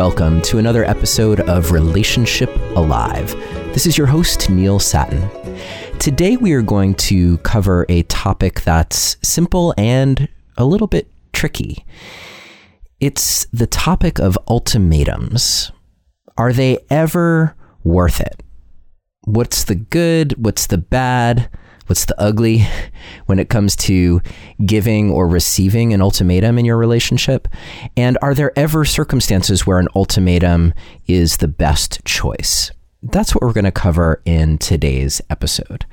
welcome to another episode of Relationship Alive. This is your host, Neil Sattin. Today, we are going to cover a topic that's simple and a little bit tricky. It's the topic of ultimatums. Are they ever worth it? What's the good? What's the bad? What's the ugly when it comes to giving or receiving an ultimatum in your relationship? And are there ever circumstances where an ultimatum is the best choice? That's what we're going to cover in today's episode.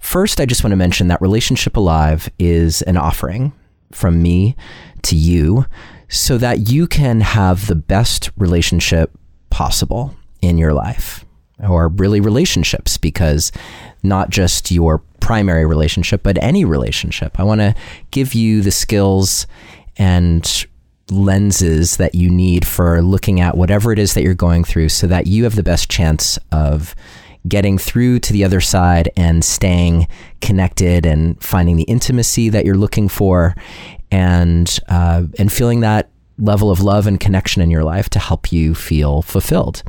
First, I just want to mention that Relationship Alive is an offering from me to you so that you can have the best relationship possible in your life or really relationships because not just your primary relationship, but any relationship. I want to give you the skills and lenses that you need for looking at whatever it is that you're going through so that you have the best chance of getting through to the other side and staying connected and finding the intimacy that you're looking for and uh, and feeling that level of love and connection in your life to help you feel fulfilled.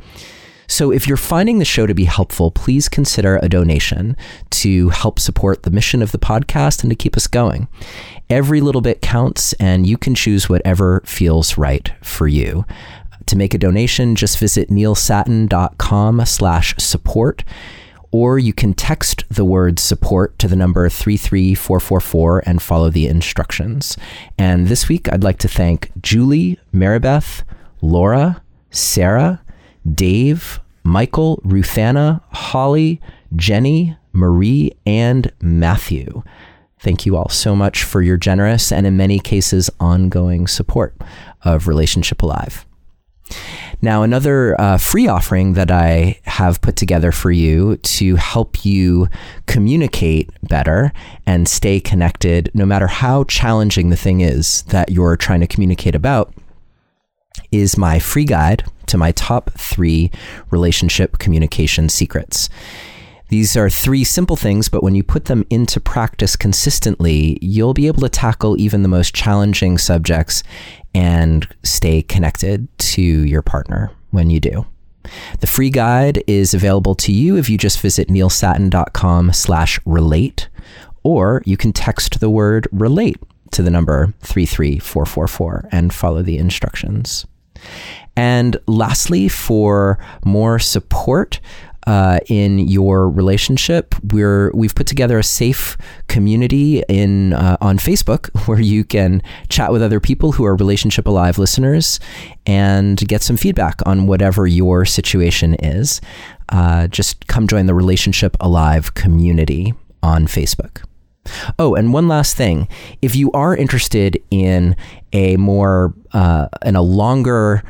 So, if you're finding the show to be helpful, please consider a donation to help support the mission of the podcast and to keep us going. Every little bit counts, and you can choose whatever feels right for you. To make a donation, just visit neilsattin.com slash support, or you can text the word support to the number 33444 and follow the instructions. And this week, I'd like to thank Julie, Maribeth, Laura, Sarah, Dave, Michael, Ruthanna, Holly, Jenny, Marie, and Matthew. Thank you all so much for your generous and, in many cases, ongoing support of Relationship Alive. Now, another uh, free offering that I have put together for you to help you communicate better and stay connected, no matter how challenging the thing is that you're trying to communicate about, is my free guide to my top three relationship communication secrets. These are three simple things, but when you put them into practice consistently, you'll be able to tackle even the most challenging subjects and stay connected to your partner when you do. The free guide is available to you if you just visit neilsattin.com slash relate, or you can text the word relate to the number 33444 and follow the instructions. And lastly, for more support, uh, in your relationship. We're we've put together a safe community in uh, on Facebook where you can chat with other people who are relationship alive listeners and get some feedback on whatever your situation is. Uh, just come join the relationship alive community on Facebook. Oh, and one last thing: if you are interested in a more uh, in a longer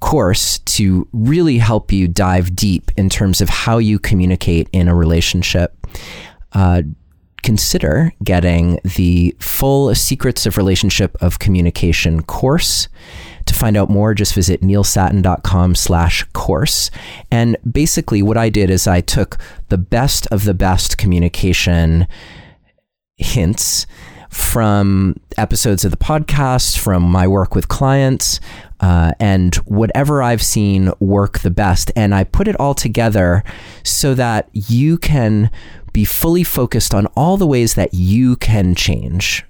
course to really help you dive deep in terms of how you communicate in a relationship. Uh, consider getting the full Secrets of Relationship of Communication course. To find out more, just visit neilsattin.com slash course. And basically what I did is I took the best of the best communication hints from episodes of the podcast, from my work with clients, uh, and whatever I've seen work the best. And I put it all together so that you can be fully focused on all the ways that you can change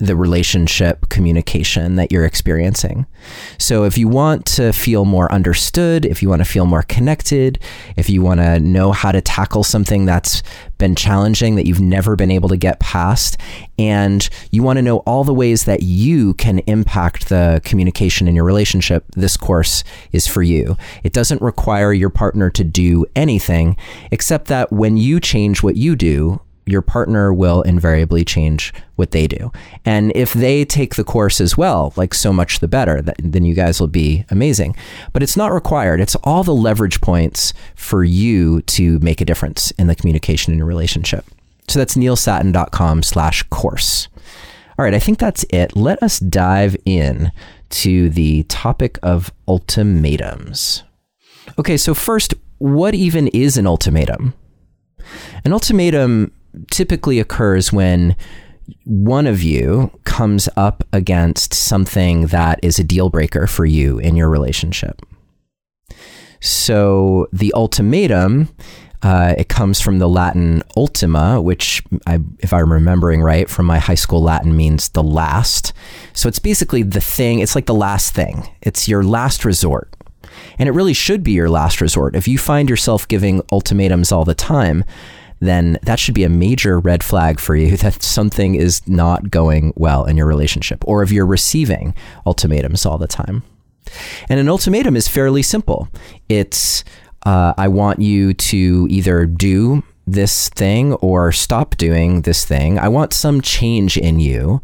the relationship communication that you're experiencing. So, if you want to feel more understood, if you want to feel more connected, if you want to know how to tackle something that's been challenging that you've never been able to get past, and you want to know all the ways that you can impact the communication in your relationship, this course is for you. It doesn't require your partner to do anything, except that when you change what you do, your partner will invariably change what they do. And if they take the course as well, like so much the better, then you guys will be amazing. But it's not required. It's all the leverage points for you to make a difference in the communication in your relationship. So that's neilsattin.com slash course. All right, I think that's it. Let us dive in to the topic of ultimatums. Okay, so first, what even is an ultimatum? An ultimatum typically occurs when one of you comes up against something that is a deal breaker for you in your relationship. So the ultimatum, uh, it comes from the Latin ultima, which, I, if I'm remembering right from my high school Latin, means the last. So it's basically the thing, it's like the last thing, it's your last resort. And it really should be your last resort. If you find yourself giving ultimatums all the time, then that should be a major red flag for you that something is not going well in your relationship, or if you're receiving ultimatums all the time. And an ultimatum is fairly simple. It's, uh, I want you to either do this thing or stop doing this thing. I want some change in you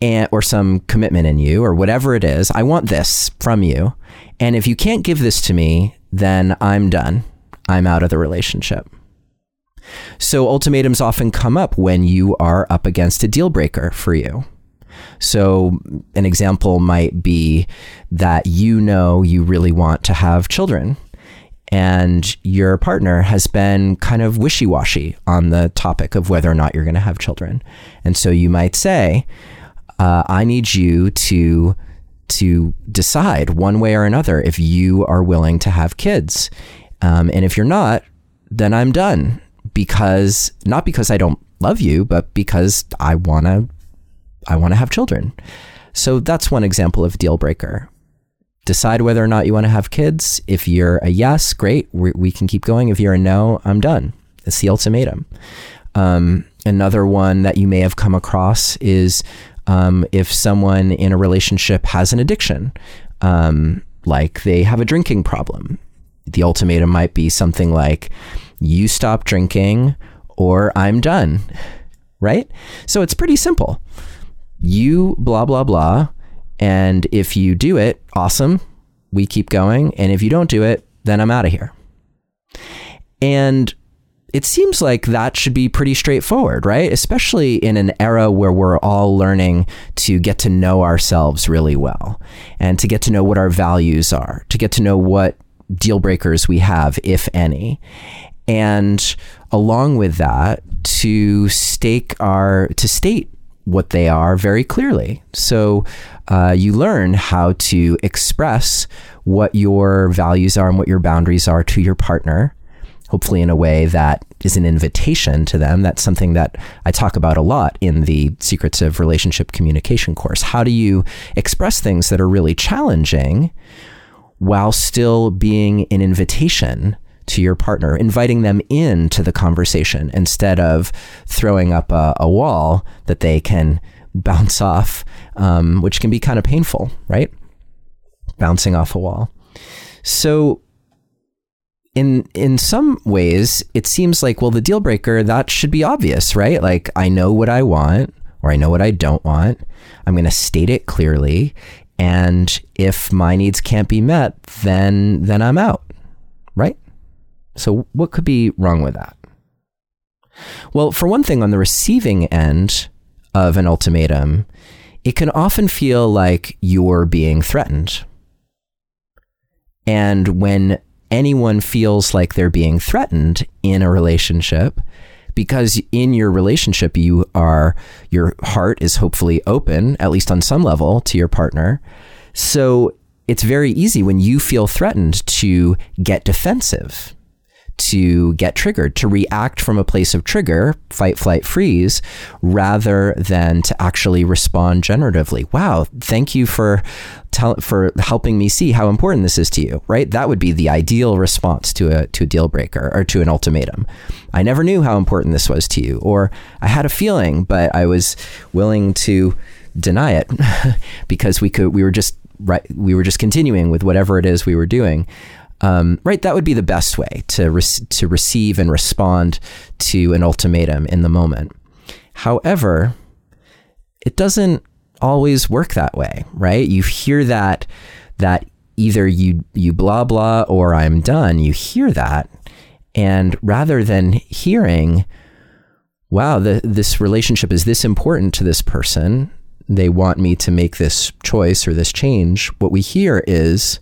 and, or some commitment in you or whatever it is. I want this from you. And if you can't give this to me, then I'm done. I'm out of the relationship. So ultimatums often come up when you are up against a deal breaker for you. So, an example might be that you know you really want to have children, and your partner has been kind of wishy washy on the topic of whether or not you're going to have children. And so you might say, uh, I need you to to decide one way or another if you are willing to have kids. Um, and if you're not, then I'm done because not because I don't love you, but because I want to I want to have children. So that's one example of deal breaker. Decide whether or not you want to have kids. If you're a yes, great, we, we can keep going. If you're a no, I'm done. It's the ultimatum. Um, another one that you may have come across is um, if someone in a relationship has an addiction, um, like they have a drinking problem. The ultimatum might be something like, you stop drinking or I'm done, right? So it's pretty simple you blah, blah, blah. And if you do it, awesome. We keep going. And if you don't do it, then I'm out of here. And it seems like that should be pretty straightforward, right? Especially in an era where we're all learning to get to know ourselves really well and to get to know what our values are, to get to know what deal breakers we have, if any. And along with that, to stake our, to state what they are very clearly. So uh, you learn how to express what your values are and what your boundaries are to your partner, hopefully in a way that is an invitation to them. That's something that I talk about a lot in the Secrets of Relationship Communication course. How do you express things that are really challenging while still being an invitation? To your partner, inviting them into the conversation instead of throwing up a, a wall that they can bounce off, um, which can be kind of painful, right? Bouncing off a wall. So, in in some ways, it seems like well, the deal breaker that should be obvious, right? Like I know what I want, or I know what I don't want. I'm going to state it clearly, and if my needs can't be met, then then I'm out, right? So, what could be wrong with that? Well, for one thing, on the receiving end of an ultimatum, it can often feel like you're being threatened. And when anyone feels like they're being threatened in a relationship, because in your relationship you are your heart is hopefully open at least on some level to your partner so it's very easy when you feel threatened to get defensive to get triggered, to react from a place of trigger, fight, flight, freeze, rather than to actually respond generatively. Wow, thank you for tell, for helping me see how important this is to you. Right? That would be the ideal response to a to a deal breaker or to an ultimatum. I never knew how important this was to you, or I had a feeling, but I was willing to deny it because we could we were just right we were just continuing with whatever it is we were doing um, right, that would be the best way to re- to receive and respond to an ultimatum in the moment. However, it doesn't always work that way, right? You hear that that either you you blah blah or I'm done. You hear that, and rather than hearing, wow, the, this relationship is this important to this person, they want me to make this choice or this change. What we hear is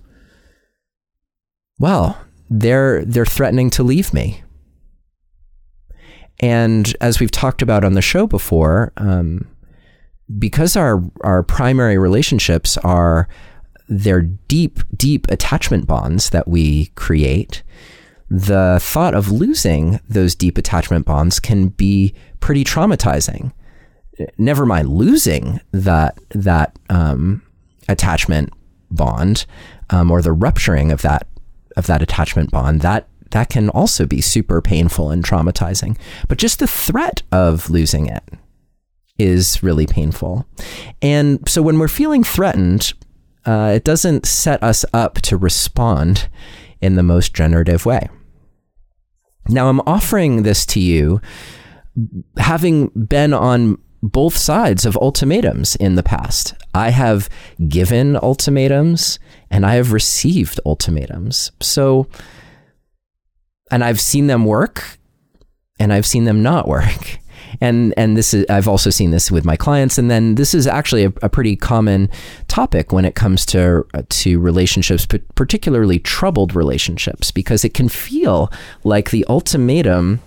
well, they're they're threatening to leave me. And as we've talked about on the show before, um, because our our primary relationships are they're deep, deep attachment bonds that we create, the thought of losing those deep attachment bonds can be pretty traumatizing. Never mind losing that that um, attachment bond um, or the rupturing of that of that attachment bond. That that can also be super painful and traumatizing. But just the threat of losing it is really painful. And so when we're feeling threatened, uh, it doesn't set us up to respond in the most generative way. Now, I'm offering this to you having been on both sides of ultimatums in the past. I have given ultimatums and I have received ultimatums. So, and I've seen them work and I've seen them not work and and this is I've also seen this with my clients, and then this is actually a, a pretty common topic when it comes to uh, to relationships, particularly troubled relationships, because it can feel like the ultimatum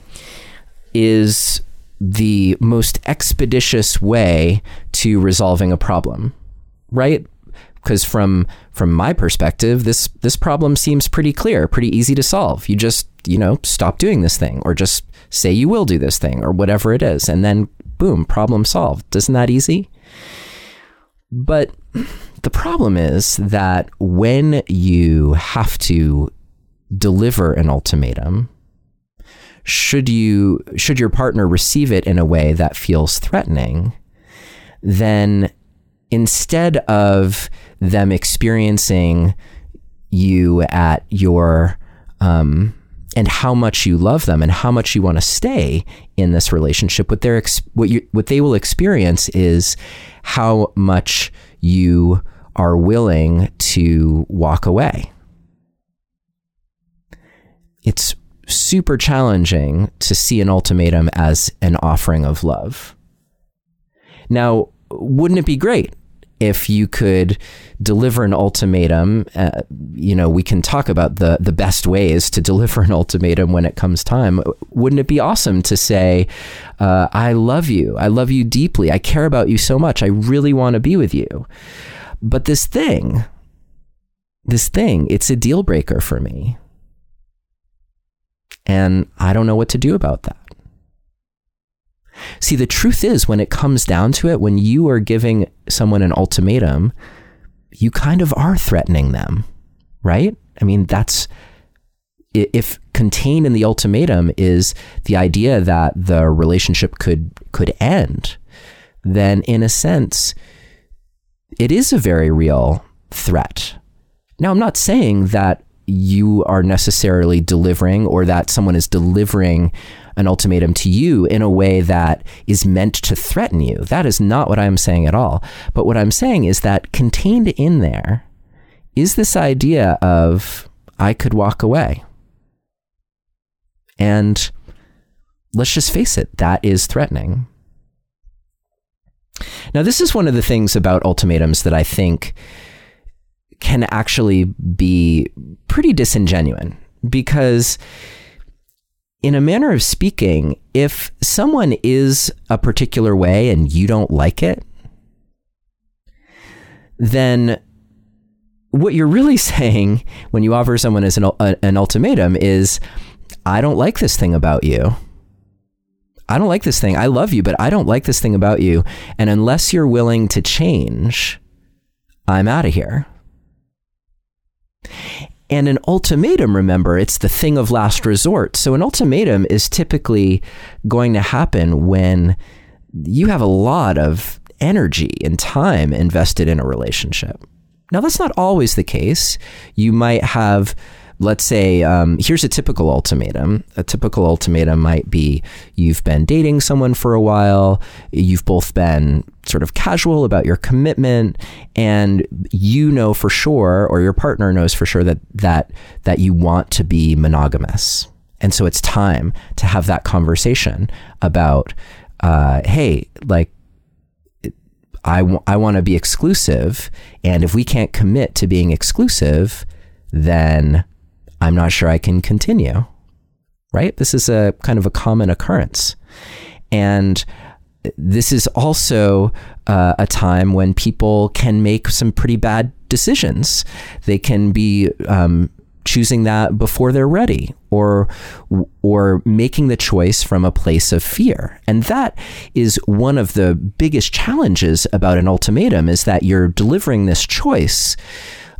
is the most expeditious way to resolving a problem, right? Because from from my perspective, this this problem seems pretty clear, pretty easy to solve. You just you know stop doing this thing, or just say you will do this thing or whatever it is, and then boom, problem solved. Isn't that easy? But the problem is that when you have to deliver an ultimatum, should you should your partner receive it in a way that feels threatening, then instead of them experiencing you at your um, and how much you love them and how much you want to stay in this relationship. What they're what you what they will experience is how much you are willing to walk away. It's super challenging to see an ultimatum as an offering of love. Now wouldn't it be great if you could deliver an ultimatum, uh, you know, we can talk about the the best ways to deliver an ultimatum when it comes time. Wouldn't it be awesome to say, uh, "I love you. I love you deeply. I care about you so much. I really want to be with you." But this thing, this thing, it's a deal breaker for me, and I don't know what to do about that. See, the truth is, when it comes down to it, when you are giving someone an ultimatum, you kind of are threatening them, right? I mean, that's if contained in the ultimatum is the idea that the relationship could could end, then in a sense, it is a very real threat. Now, I'm not saying that you are necessarily delivering or that someone is delivering an ultimatum to you in a way that is meant to threaten you. That is not what I'm saying at all. But what I'm saying is that contained in there is this idea of I could walk away. And let's just face it, that is threatening. Now, this is one of the things about ultimatums that I think can actually be pretty disingenuous because in a manner of speaking, if someone is a particular way and you don't like it, then what you're really saying when you offer someone as an, uh, an ultimatum is, I don't like this thing about you. I don't like this thing. I love you, but I don't like this thing about you. And unless you're willing to change, I'm out of here. And an ultimatum, remember, it's the thing of last resort. So an ultimatum is typically going to happen when you have a lot of energy and time invested in a relationship. Now, that's not always the case. You might have let's say um, here's a typical ultimatum. A typical ultimatum might be you've been dating someone for a while you've both been sort of casual about your commitment and you know for sure or your partner knows for sure that that that you want to be monogamous. And so it's time to have that conversation about uh, hey like I, w- I want to be exclusive and if we can't commit to being exclusive then I'm not sure I can continue. Right? This is a kind of a common occurrence. And this is also uh, a time when people can make some pretty bad decisions. They can be um, choosing that before they're ready or or making the choice from a place of fear and that is one of the biggest challenges about an ultimatum is that you're delivering this choice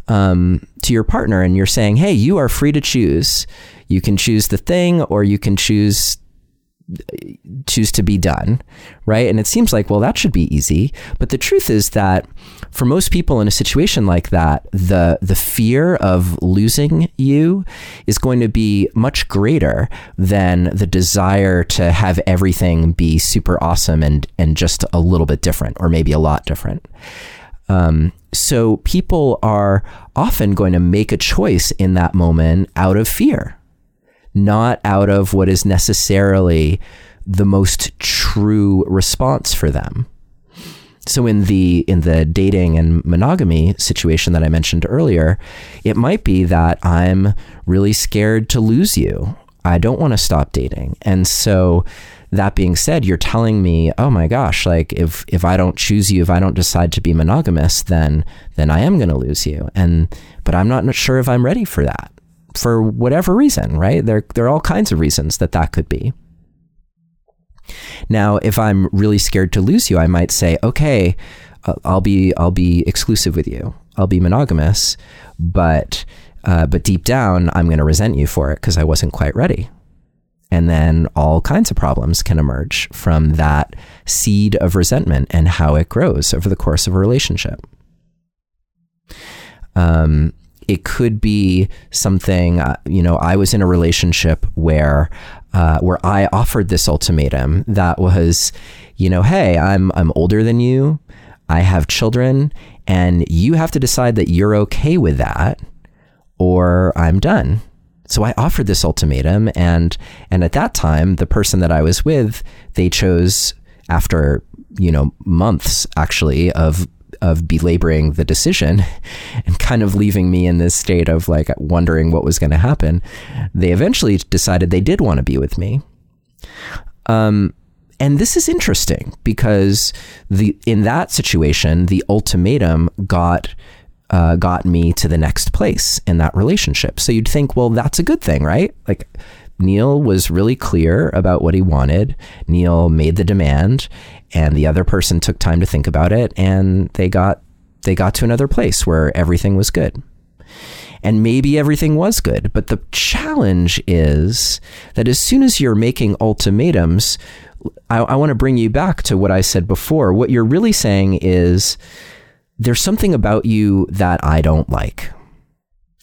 um, to your partner and you're saying hey you are free to choose you can choose the thing or you can choose choose to be done, right? And it seems like, well, that should be easy. But the truth is that for most people in a situation like that, the the fear of losing you is going to be much greater than the desire to have everything be super awesome and and just a little bit different, or maybe a lot different. Um, so people are often going to make a choice in that moment out of fear not out of what is necessarily the most true response for them. So in the in the dating and monogamy situation that I mentioned earlier, it might be that I'm really scared to lose you. I don't want to stop dating. And so that being said, you're telling me, "Oh my gosh, like if if I don't choose you, if I don't decide to be monogamous, then then I am going to lose you." And but I'm not sure if I'm ready for that for whatever reason, right? There, there are all kinds of reasons that that could be. Now, if I'm really scared to lose you, I might say, okay, I'll be, I'll be exclusive with you. I'll be monogamous, but, uh, but deep down, I'm going to resent you for it because I wasn't quite ready. And then all kinds of problems can emerge from that seed of resentment and how it grows over the course of a relationship. Um, it could be something, uh, you know, I was in a relationship where uh, where I offered this ultimatum that was, you know, hey, I'm I'm older than you, I have children, and you have to decide that you're okay with that, or I'm done. So I offered this ultimatum, and and at that time, the person that I was with, they chose after you know months actually of of belaboring the decision and kind of leaving me in this state of like wondering what was going to happen, they eventually decided they did want to be with me. Um, and this is interesting because the in that situation, the ultimatum got uh, got me to the next place in that relationship. So you'd think, well, that's a good thing, right? Like Neil was really clear about what he wanted. Neil made the demand, and the other person took time to think about it, and they got they got to another place where everything was good. And maybe everything was good, but the challenge is that as soon as you're making ultimatums, I, I want to bring you back to what I said before. What you're really saying is there's something about you that I don't like,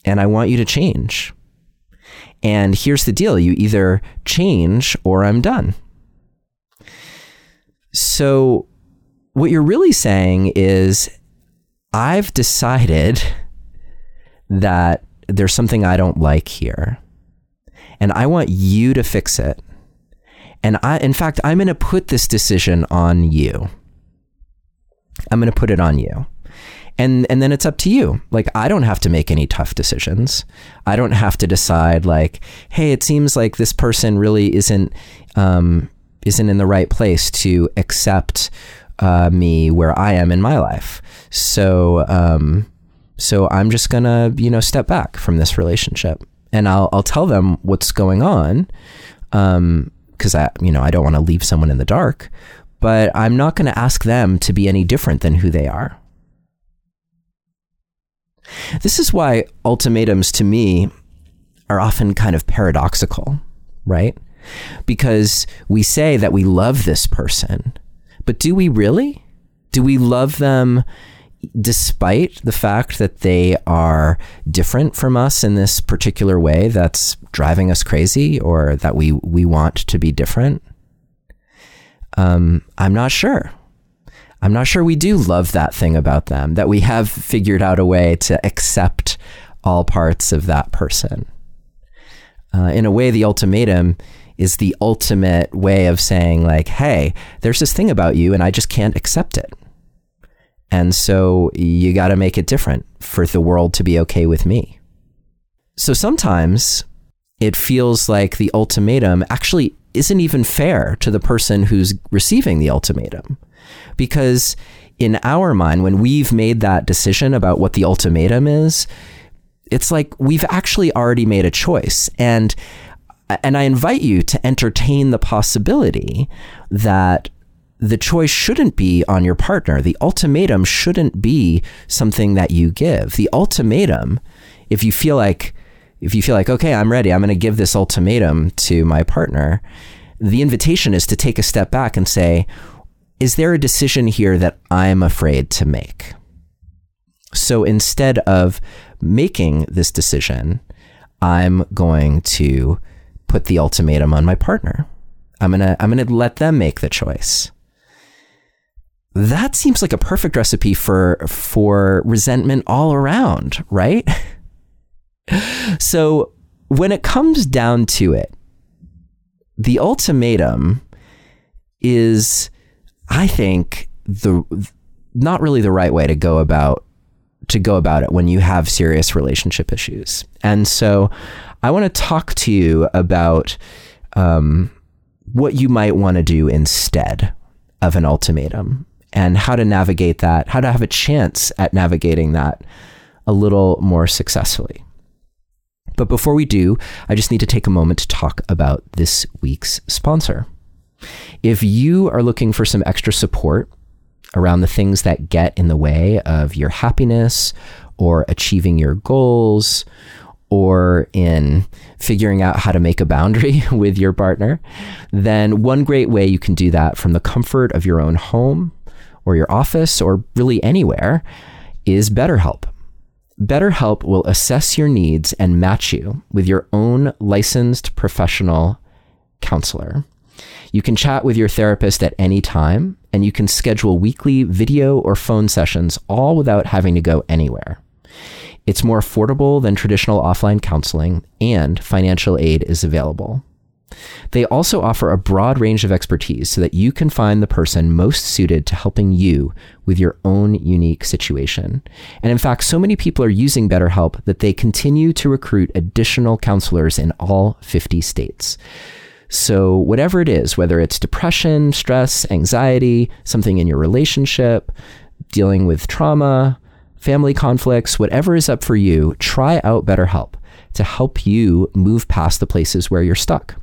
and I want you to change. And here's the deal you either change or I'm done. So, what you're really saying is, I've decided that there's something I don't like here, and I want you to fix it. And I, in fact, I'm going to put this decision on you. I'm going to put it on you and and then it's up to you. Like i don't have to make any tough decisions. I don't have to decide like hey it seems like this person really isn't um, isn't in the right place to accept uh, me where i am in my life. So um, so i'm just gonna you know step back from this relationship. And i'll i'll tell them what's going on um because i you know i don't want to leave someone in the dark. But i'm not going to ask them to be any different than who they are this is why ultimatums to me are often kind of paradoxical, right? Because we say that we love this person, but do we really? Do we love them despite the fact that they are different from us in this particular way that's driving us crazy or that we, we want to be different? Um, I'm not sure. I'm not sure we do love that thing about them, that we have figured out a way to accept all parts of that person. Uh, in a way, the ultimatum is the ultimate way of saying, like, hey, there's this thing about you, and I just can't accept it. And so you got to make it different for the world to be okay with me. So sometimes it feels like the ultimatum actually isn't even fair to the person who's receiving the ultimatum. Because in our mind, when we've made that decision about what the ultimatum is, it's like we've actually already made a choice. And and I invite you to entertain the possibility that the choice shouldn't be on your partner. The ultimatum shouldn't be something that you give. The ultimatum, if you feel like if you feel like, okay, I'm ready, I'm going to give this ultimatum to my partner, the invitation is to take a step back and say, is there a decision here that I'm afraid to make? So instead of making this decision, I'm going to put the ultimatum on my partner. I'm going to I'm going to let them make the choice. That seems like a perfect recipe for for resentment all around, right? so when it comes down to it, the ultimatum is, I think, the not really the right way to go about to go about it when you have serious relationship issues. And so, I want to talk to you about um, what you might want to do instead of an ultimatum and how to navigate that, how to have a chance at navigating that a little more successfully. But before we do, I just need to take a moment to talk about this week's sponsor. If you are looking for some extra support around the things that get in the way of your happiness or achieving your goals or in figuring out how to make a boundary with your partner, then one great way you can do that from the comfort of your own home or your office or really anywhere is BetterHelp. BetterHelp will assess your needs and match you with your own licensed professional counselor. You can chat with your therapist at any time, and you can schedule weekly video or phone sessions all without having to go anywhere. It's more affordable than traditional offline counseling, and financial aid is available. They also offer a broad range of expertise so that you can find the person most suited to helping you with your own unique situation. And in fact, so many people are using BetterHelp that they continue to recruit additional counselors in all 50 states. So, whatever it is, whether it's depression, stress, anxiety, something in your relationship, dealing with trauma, family conflicts, whatever is up for you, try out BetterHelp to help you move past the places where you're stuck.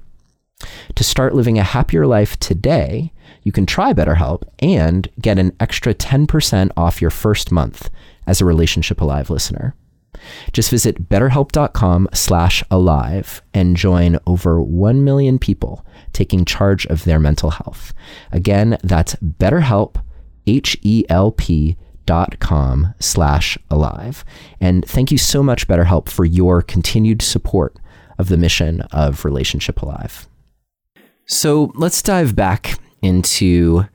To start living a happier life today, you can try BetterHelp and get an extra 10% off your first month as a Relationship Alive listener. Just visit betterhelp.com slash alive and join over 1 million people taking charge of their mental health. Again, that's betterhelp, H-E-L-P dot com slash alive. And thank you so much, BetterHelp, for your continued support of the mission of Relationship Alive. So let's dive back into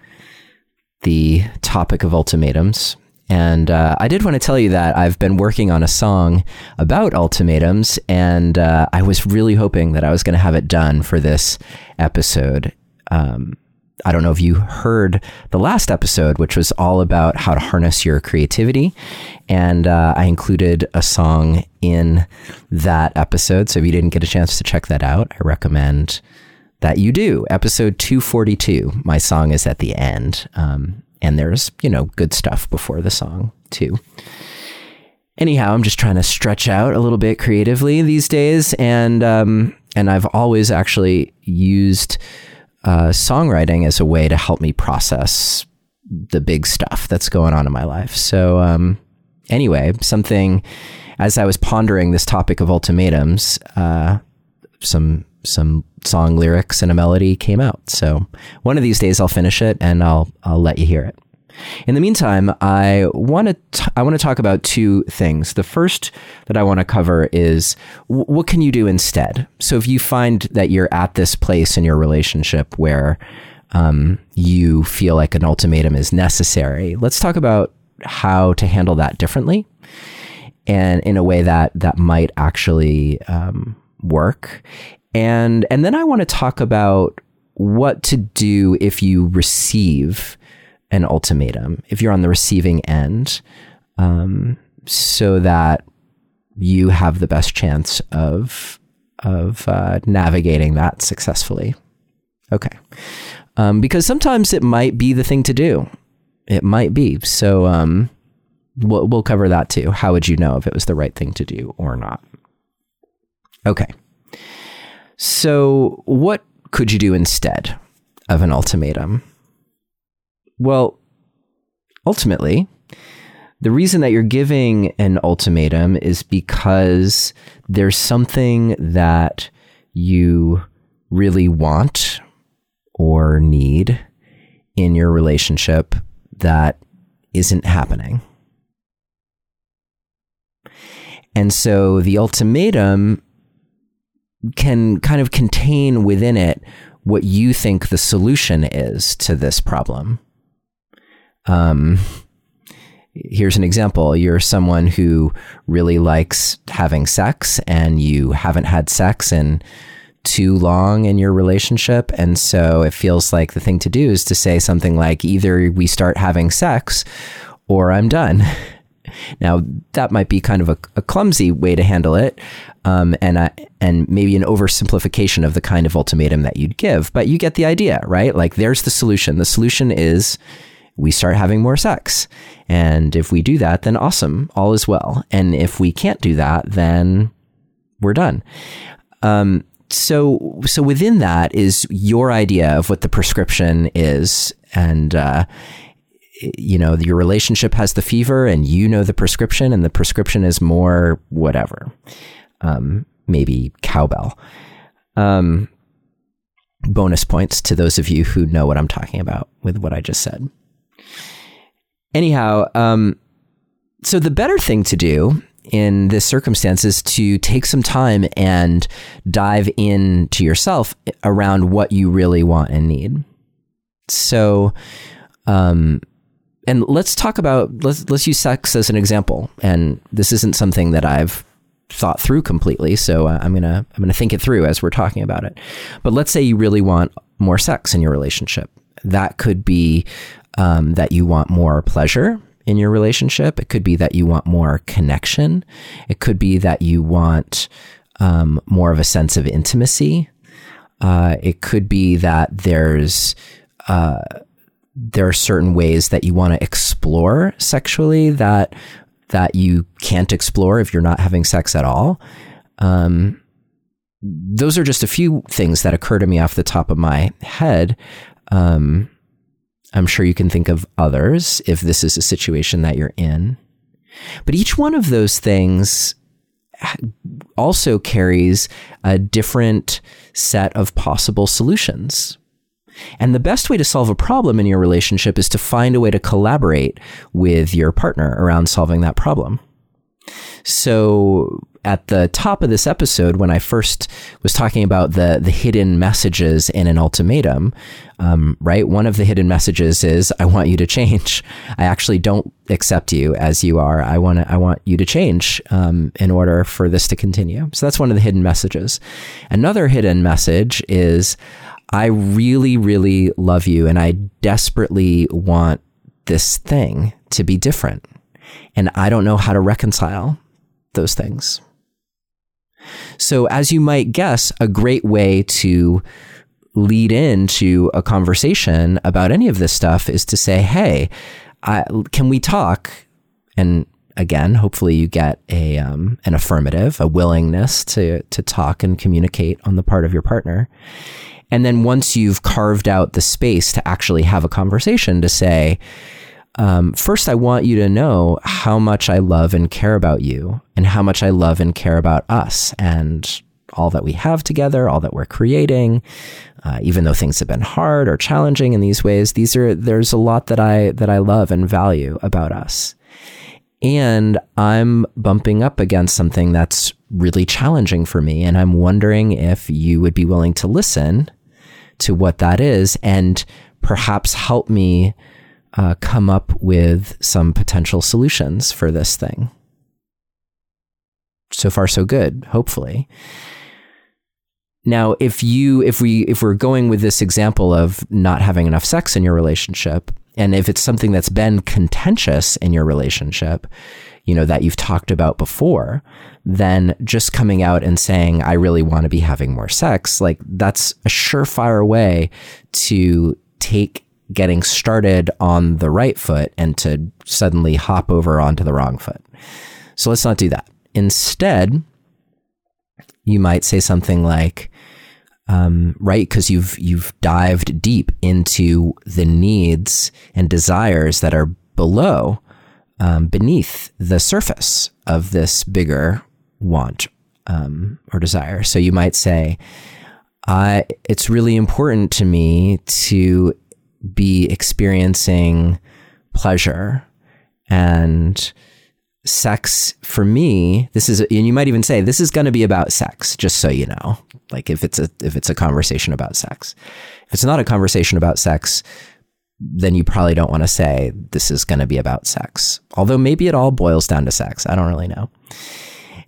the topic of ultimatums. And uh, I did want to tell you that I've been working on a song about ultimatums, and uh, I was really hoping that I was going to have it done for this episode. Um, I don't know if you heard the last episode, which was all about how to harness your creativity. And uh, I included a song in that episode. So if you didn't get a chance to check that out, I recommend that you do. Episode 242. My song is at the end. Um, and there's, you know, good stuff before the song, too. Anyhow, I'm just trying to stretch out a little bit creatively these days. And, um, and I've always actually used uh, songwriting as a way to help me process the big stuff that's going on in my life. So, um, anyway, something as I was pondering this topic of ultimatums, uh, some some song lyrics and a melody came out. So one of these days I'll finish it and I'll I'll let you hear it. In the meantime, I want to I want to talk about two things. The first that I want to cover is w- what can you do instead. So if you find that you're at this place in your relationship where um, you feel like an ultimatum is necessary, let's talk about how to handle that differently, and in a way that that might actually um, work and and then I want to talk about what to do if you receive an ultimatum, if you're on the receiving end, um, so that you have the best chance of of uh, navigating that successfully. Okay, um, because sometimes it might be the thing to do. It might be. So um, we'll we'll cover that too. How would you know if it was the right thing to do or not? Okay. So what could you do instead of an ultimatum? Well, ultimately, the reason that you're giving an ultimatum is because there's something that you really want or need in your relationship that isn't happening. And so the ultimatum can kind of contain within it what you think the solution is to this problem. Um, here's an example. You're someone who really likes having sex and you haven't had sex in too long in your relationship. And so it feels like the thing to do is to say something like either we start having sex or i'm done now that might be kind of a, a clumsy way to handle it um, and and maybe an oversimplification of the kind of ultimatum that you'd give but you get the idea right like there's the solution the solution is we start having more sex. And if we do that, then awesome, all is well. And if we can't do that, then we're done. Um, so, so within that is your idea of what the prescription is, and uh, you know your relationship has the fever, and you know the prescription, and the prescription is more whatever, um, maybe cowbell. Um, bonus points to those of you who know what I'm talking about with what I just said. Anyhow, um, so the better thing to do in this circumstance is to take some time and dive into yourself around what you really want and need. So, um, and let's talk about let's let's use sex as an example. And this isn't something that I've thought through completely, so uh, I'm gonna I'm gonna think it through as we're talking about it. But let's say you really want more sex in your relationship. That could be um, that you want more pleasure in your relationship. It could be that you want more connection. It could be that you want um, more of a sense of intimacy. Uh, it could be that there's uh, there are certain ways that you want to explore sexually that that you can't explore if you're not having sex at all. Um, those are just a few things that occur to me off the top of my head. Um, I'm sure you can think of others if this is a situation that you're in. But each one of those things also carries a different set of possible solutions. And the best way to solve a problem in your relationship is to find a way to collaborate with your partner around solving that problem. So at the top of this episode, when I first was talking about the the hidden messages in an ultimatum, um, right? One of the hidden messages is, "I want you to change. I actually don't accept you as you are. I want to. I want you to change um, in order for this to continue." So that's one of the hidden messages. Another hidden message is, "I really, really love you, and I desperately want this thing to be different." And I don't know how to reconcile those things. So, as you might guess, a great way to lead into a conversation about any of this stuff is to say, "Hey, I, can we talk?" And again, hopefully, you get a um, an affirmative, a willingness to to talk and communicate on the part of your partner. And then once you've carved out the space to actually have a conversation, to say, um, first, I want you to know how much I love and care about you, and how much I love and care about us, and all that we have together, all that we're creating. Uh, even though things have been hard or challenging in these ways, these are there's a lot that I that I love and value about us. And I'm bumping up against something that's really challenging for me, and I'm wondering if you would be willing to listen to what that is and perhaps help me uh, come up with some potential solutions for this thing. So far, so good, hopefully. Now, if you if we if we're going with this example of not having enough sex in your relationship, and if it's something that's been contentious in your relationship, you know, that you've talked about before, then just coming out and saying, I really want to be having more sex, like that's a surefire way to take getting started on the right foot and to suddenly hop over onto the wrong foot. So let's not do that. Instead, you might say something like, um, right? Because you've you've dived deep into the needs and desires that are below, um, beneath the surface of this bigger want um, or desire. So you might say, "I." It's really important to me to be experiencing pleasure and sex for me this is and you might even say this is going to be about sex just so you know like if it's a if it's a conversation about sex if it's not a conversation about sex then you probably don't want to say this is going to be about sex. Although maybe it all boils down to sex i don't really know.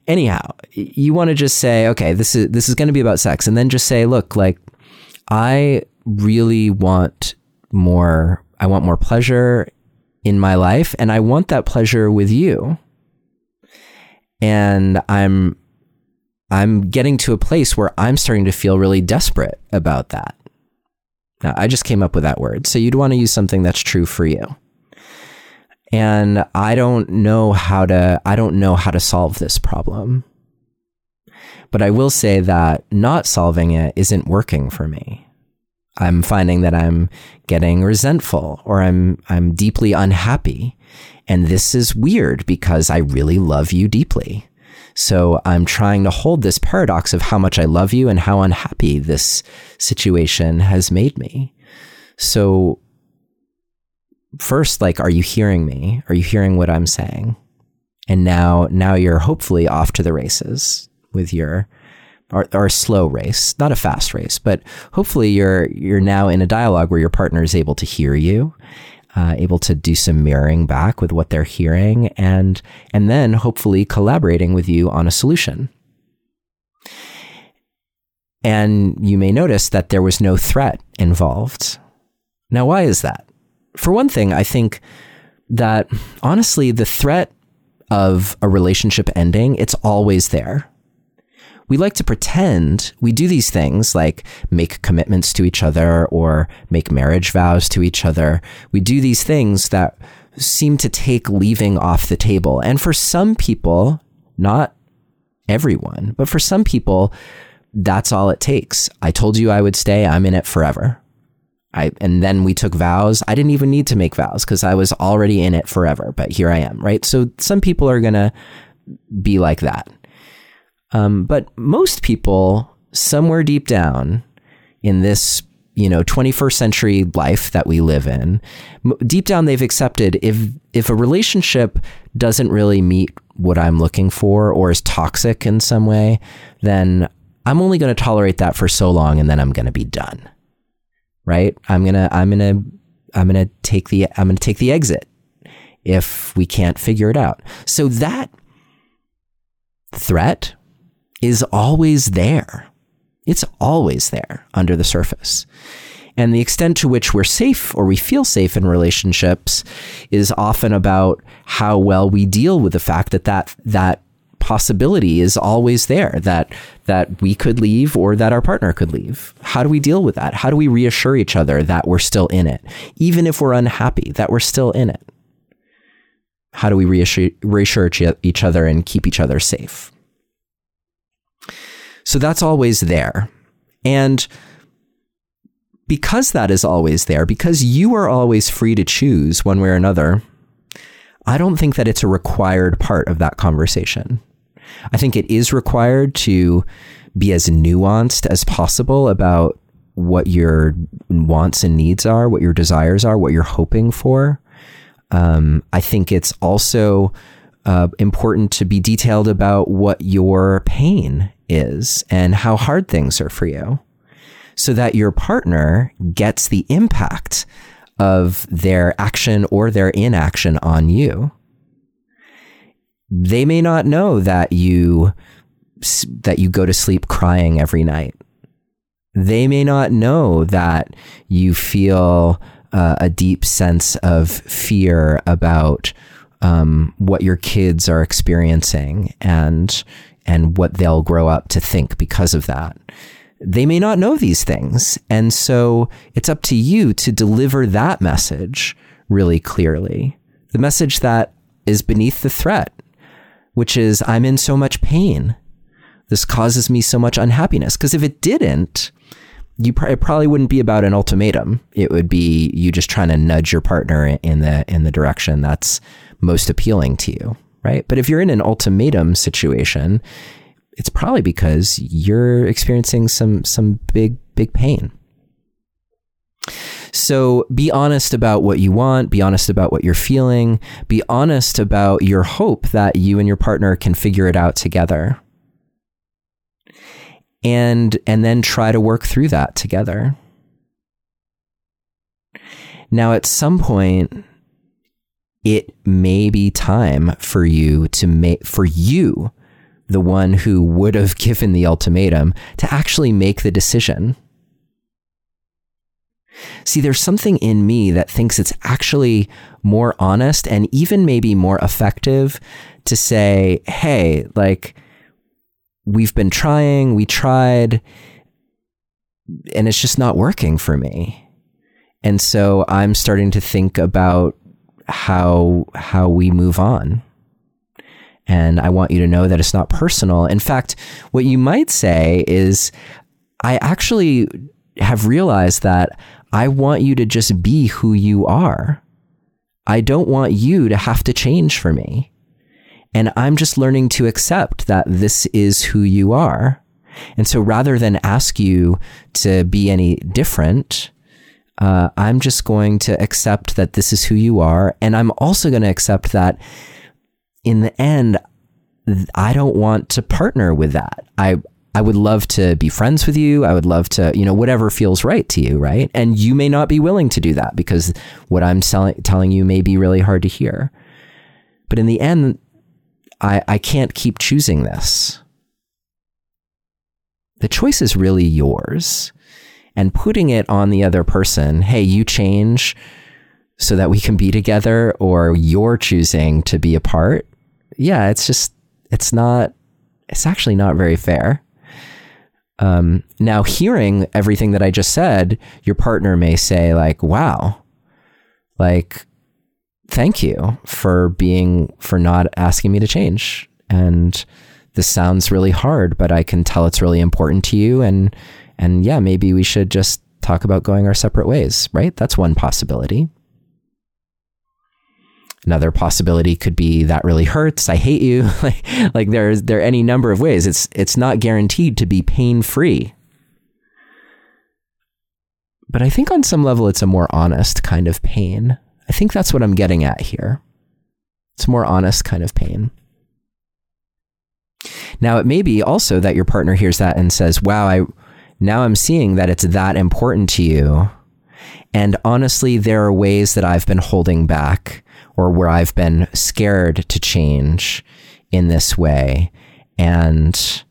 Anyhow you want to just say okay this is this is going to be about sex and then just say look like i really want more i want more pleasure in my life and i want that pleasure with you. And I'm I'm getting to a place where I'm starting to feel really desperate about that. Now, I just came up with that word. So you'd want to use something that's true for you. And I don't know how to I don't know how to solve this problem. But I will say that not solving it isn't working for me. I'm finding that I'm getting resentful or I'm I'm deeply unhappy and this is weird because I really love you deeply. So I'm trying to hold this paradox of how much I love you and how unhappy this situation has made me. So first, like, are you hearing me? Are you hearing what I'm saying? And now, now you're hopefully off to the races with your, or, or a slow race, not a fast race, but hopefully you're, you're now in a dialogue where your partner is able to hear you uh, able to do some mirroring back with what they're hearing and and then hopefully collaborating with you on a solution. And you may notice that there was no threat involved. Now why is that? For one thing i think that honestly the threat of a relationship ending it's always there we like to pretend we do these things like make commitments to each other or make marriage vows to each other. We do these things that seem to take leaving off the table. And for some people, not everyone, but for some people, that's all it takes. I told you I would stay. I'm in it forever. I, and then we took vows. I didn't even need to make vows because I was already in it forever, but here I am, right? So some people are going to be like that. Um, but most people, somewhere deep down in this, you know, 21st century life that we live in, deep down they've accepted if if a relationship doesn't really meet what I'm looking for or is toxic in some way, then I'm only going to tolerate that for so long and then I'm going to be done. Right? I'm going to I'm going to I'm going to take the I'm going to take the exit if we can't figure it out. So that threat is always there. It's always there under the surface. And the extent to which we're safe or we feel safe in relationships is often about how well we deal with the fact that that, that possibility is always there that that we could leave or that our partner could leave. How do we deal with that? How do we reassure each other that we're still in it, even if we're unhappy, that we're still in it? How do we reassure, reassure each other and keep each other safe? So that's always there. And because that is always there, because you are always free to choose one way or another, I don't think that it's a required part of that conversation. I think it is required to be as nuanced as possible about what your wants and needs are, what your desires are, what you're hoping for. Um, I think it's also uh, important to be detailed about what your pain is and how hard things are for you so that your partner gets the impact of their action or their inaction on you. They may not know that you that you go to sleep crying every night. They may not know that you feel uh, a deep sense of fear about um, what your kids are experiencing and and what they'll grow up to think because of that. They may not know these things, and so it's up to you to deliver that message really clearly. The message that is beneath the threat, which is I'm in so much pain. This causes me so much unhappiness. Because if it didn't, you pr- it probably wouldn't be about an ultimatum. It would be you just trying to nudge your partner in the in the direction that's most appealing to you, right? But if you're in an ultimatum situation, it's probably because you're experiencing some some big big pain. So be honest about what you want, be honest about what you're feeling, be honest about your hope that you and your partner can figure it out together and and then try to work through that together. Now at some point it may be time for you to make for you the one who would have given the ultimatum to actually make the decision. See, there's something in me that thinks it's actually more honest and even maybe more effective to say, hey, like, we've been trying, we tried, and it's just not working for me. And so I'm starting to think about how how we move on. And I want you to know that it's not personal. In fact, what you might say is I actually have realized that I want you to just be who you are. I don't want you to have to change for me. And I'm just learning to accept that this is who you are. And so rather than ask you to be any different, uh, I'm just going to accept that this is who you are. And I'm also going to accept that in the end, I don't want to partner with that. I, I would love to be friends with you. I would love to, you know, whatever feels right to you, right? And you may not be willing to do that because what I'm selling, telling you may be really hard to hear. But in the end, I, I can't keep choosing this. The choice is really yours. And putting it on the other person, hey, you change so that we can be together, or you're choosing to be apart. Yeah, it's just, it's not, it's actually not very fair. Um, now, hearing everything that I just said, your partner may say, like, wow, like, thank you for being for not asking me to change and this sounds really hard but i can tell it's really important to you and and yeah maybe we should just talk about going our separate ways right? That's one possibility. Another possibility could be that really hurts i hate you. Like like there's there are any number of ways. It's it's not guaranteed to be pain free but i think on some level it's a more honest kind of pain. I think that's what I'm getting at here. It's more honest kind of pain. Now, it may be also that your partner hears that and says, Wow, I now I'm seeing that it's that important to you. And honestly, there are ways that I've been holding back or where I've been scared to change in this way. And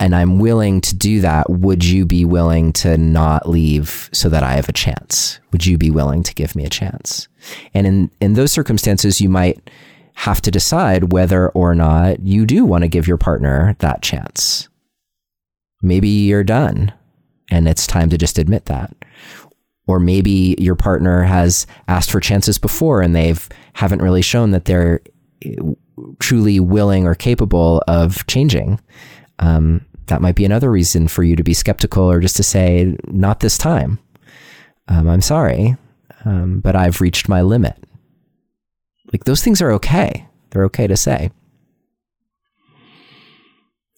and I'm willing to do that, would you be willing to not leave so that I have a chance? Would you be willing to give me a chance? And in, in those circumstances, you might have to decide whether or not you do want to give your partner that chance. Maybe you're done and it's time to just admit that. Or maybe your partner has asked for chances before and they've haven't really shown that they're truly willing or capable of changing. Um, that might be another reason for you to be skeptical or just to say, not this time. Um, I'm sorry, um, but I've reached my limit. Like those things are okay. They're okay to say.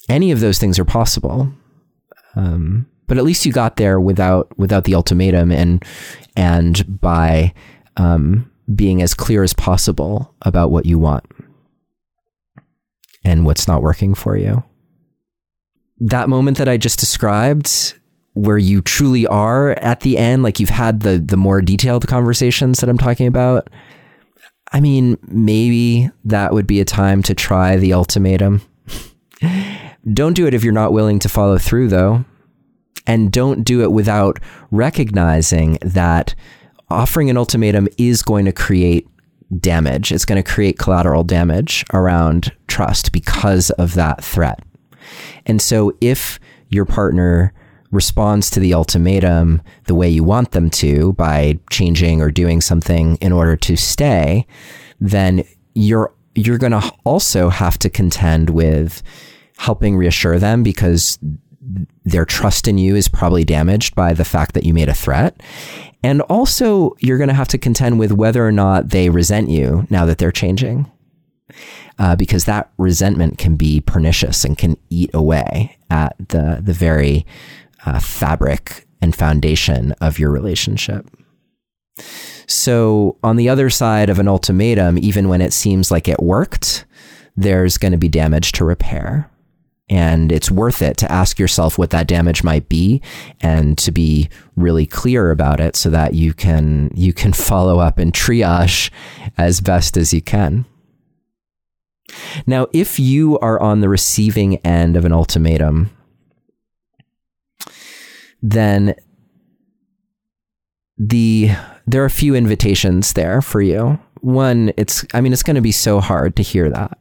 Any of those things are possible. Um, but at least you got there without without the ultimatum and and by um, being as clear as possible about what you want and what's not working for you that moment that I just described, where you truly are at the end, like you've had the the more detailed conversations that I'm talking about. I mean, maybe that would be a time to try the ultimatum. don't do it if you're not willing to follow through, though. And don't do it without recognizing that offering an ultimatum is going to create damage. It's going to create collateral damage around trust because of that threat. And so if your partner responds to the ultimatum the way you want them to by changing or doing something in order to stay, then you're you're going to also have to contend with helping reassure them because their trust in you is probably damaged by the fact that you made a threat. And also, you're going to have to contend with whether or not they resent you now that they're changing. Uh, because that resentment can be pernicious and can eat away at the, the very uh, fabric and foundation of your relationship. So, on the other side of an ultimatum, even when it seems like it worked, there's going to be damage to repair. And it's worth it to ask yourself what that damage might be and to be really clear about it so that you can you can follow up and triage as best as you can. Now, if you are on the receiving end of an ultimatum, then the there are a few invitations there for you. One, it's I mean it's going to be so hard to hear that.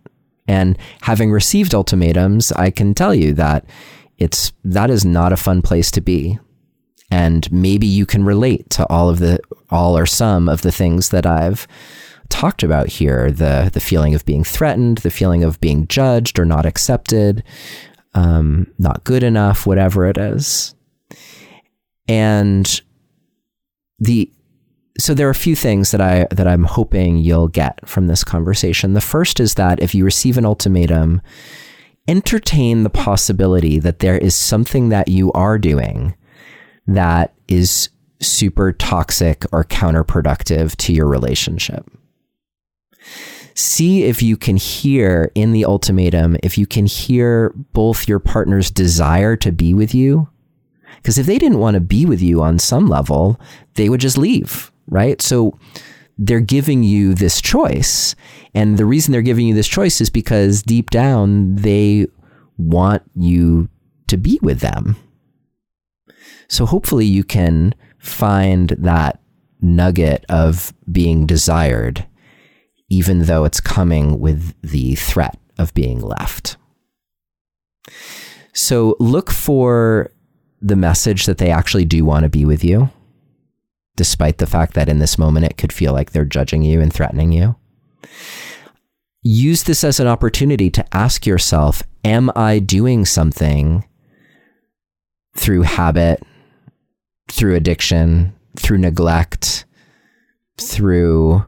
And having received ultimatums, I can tell you that it's that is not a fun place to be. And maybe you can relate to all of the all or some of the things that I've talked about here the the feeling of being threatened, the feeling of being judged or not accepted, um, not good enough, whatever it is. And the so there are a few things that I that I'm hoping you'll get from this conversation. The first is that if you receive an ultimatum, entertain the possibility that there is something that you are doing that is super toxic or counterproductive to your relationship. See if you can hear in the ultimatum, if you can hear both your partner's desire to be with you. Because if they didn't want to be with you on some level, they would just leave right? So they're giving you this choice. And the reason they're giving you this choice is because deep down, they want you to be with them. So hopefully you can find that nugget of being desired, even though it's coming with the threat of being left. So look for the message that they actually do want to be with you despite the fact that in this moment it could feel like they're judging you and threatening you. Use this as an opportunity to ask yourself Am I doing something through habit, through addiction, through neglect, through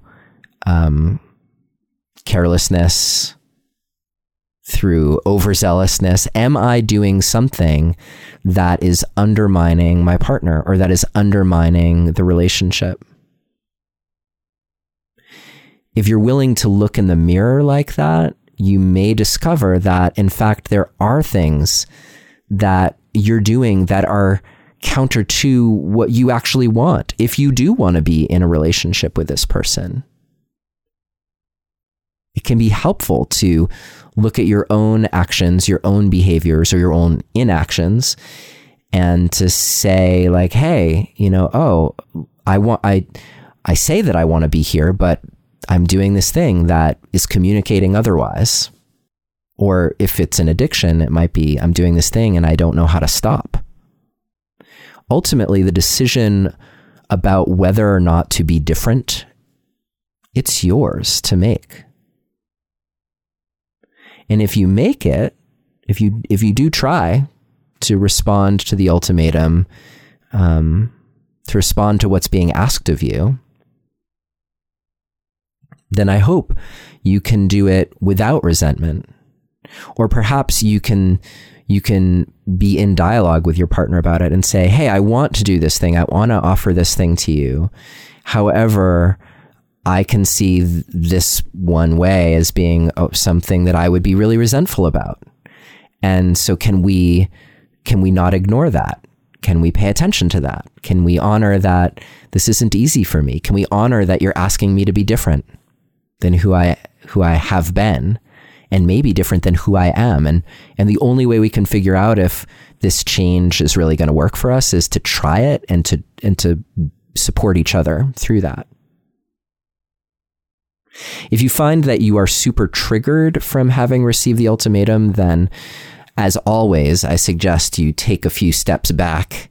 um, carelessness, through overzealousness? Am I doing something that is undermining my partner or that is undermining the relationship? If you're willing to look in the mirror like that, you may discover that, in fact, there are things that you're doing that are counter to what you actually want if you do want to be in a relationship with this person. It can be helpful to look at your own actions, your own behaviors, or your own inactions, and to say, like, hey, you know, oh, I want, I, I say that I want to be here, but I'm doing this thing that is communicating otherwise. Or if it's an addiction, it might be I'm doing this thing and I don't know how to stop. Ultimately, the decision about whether or not to be different, it's yours to make. And if you make it, if you if you do try to respond to the ultimatum, um, to respond to what's being asked of you, then I hope you can do it without resentment, or perhaps you can you can be in dialogue with your partner about it and say, "Hey, I want to do this thing. I want to offer this thing to you. However." I can see this one way as being oh, something that I would be really resentful about. And so can we can we not ignore that? Can we pay attention to that? Can we honor that this isn't easy for me? Can we honor that you're asking me to be different than who I who I have been and maybe different than who I am? And and the only way we can figure out if this change is really going to work for us is to try it and to and to support each other through that. If you find that you are super triggered from having received the ultimatum, then as always, I suggest you take a few steps back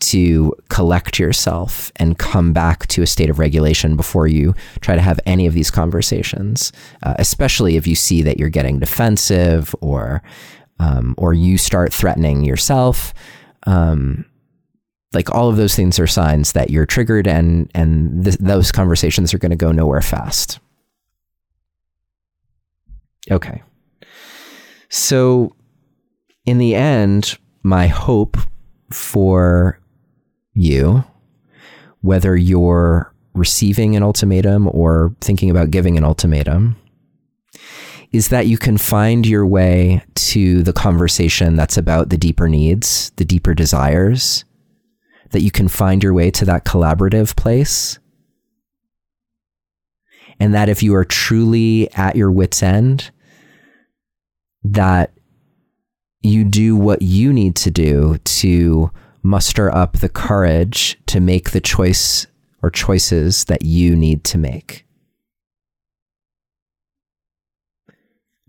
to collect yourself and come back to a state of regulation before you try to have any of these conversations, uh, especially if you see that you're getting defensive or um, or you start threatening yourself. Um, like all of those things are signs that you're triggered and and th- those conversations are going to go nowhere fast. Okay. So in the end, my hope for you, whether you're receiving an ultimatum or thinking about giving an ultimatum, is that you can find your way to the conversation that's about the deeper needs, the deeper desires, that you can find your way to that collaborative place. And that if you are truly at your wits' end, that you do what you need to do to muster up the courage to make the choice or choices that you need to make.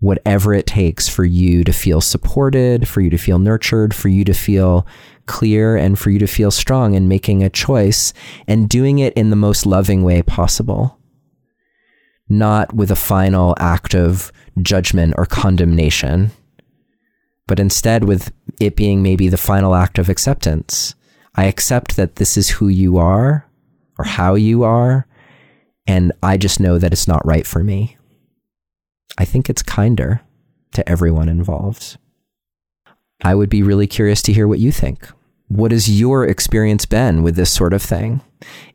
Whatever it takes for you to feel supported, for you to feel nurtured, for you to feel clear, and for you to feel strong in making a choice and doing it in the most loving way possible. Not with a final act of judgment or condemnation but instead with it being maybe the final act of acceptance. I accept that this is who you are or how you are, and I just know that it's not right for me. I think it's kinder to everyone involved. I would be really curious to hear what you think. What has your experience been with this sort of thing?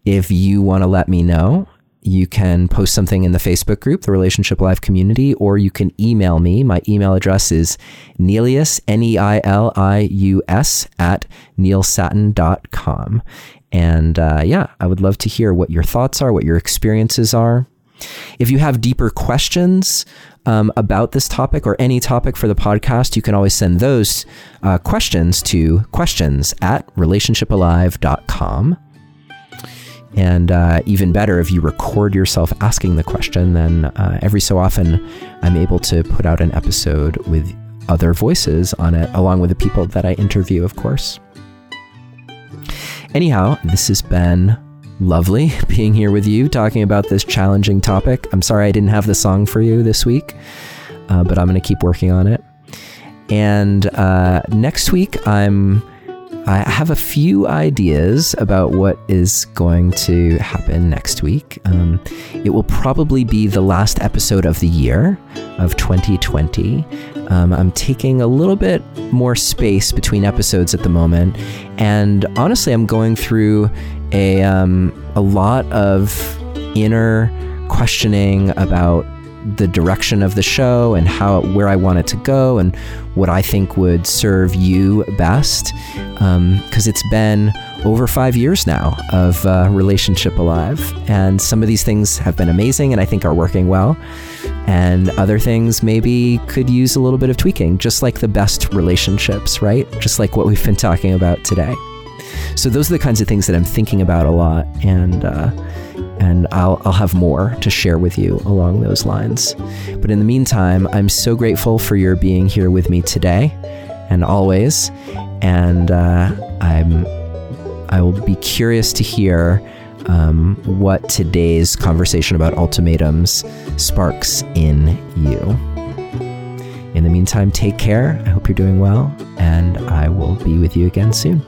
If you want to let me know, you can post something in the Facebook group, the Relationship Alive community, or you can email me. My email address is Neilius, N E I L I U S, at neilsattin.com. And uh, yeah, I would love to hear what your thoughts are, what your experiences are. If you have deeper questions um, about this topic or any topic for the podcast, you can always send those uh, questions to questions at relationshipalive.com. And uh, even better, if you record yourself asking the question, then uh, every so often I'm able to put out an episode with other voices on it, along with the people that I interview, of course. Anyhow, this has been lovely being here with you talking about this challenging topic. I'm sorry I didn't have the song for you this week, uh, but I'm going to keep working on it. And uh, next week, I'm I have a few ideas about what is going to happen next week. Um, it will probably be the last episode of the year of 2020. Um, I'm taking a little bit more space between episodes at the moment, and honestly, I'm going through a um, a lot of inner questioning about the direction of the show and how where I want it to go and what I think would serve you best. Because um, it's been over five years now of uh, relationship alive, and some of these things have been amazing and I think are working well, and other things maybe could use a little bit of tweaking, just like the best relationships, right? Just like what we've been talking about today. So those are the kinds of things that I'm thinking about a lot, and. Uh, and I'll, I'll have more to share with you along those lines. But in the meantime, I'm so grateful for your being here with me today and always. And uh, I'm, I will be curious to hear um, what today's conversation about ultimatums sparks in you. In the meantime, take care. I hope you're doing well, and I will be with you again soon.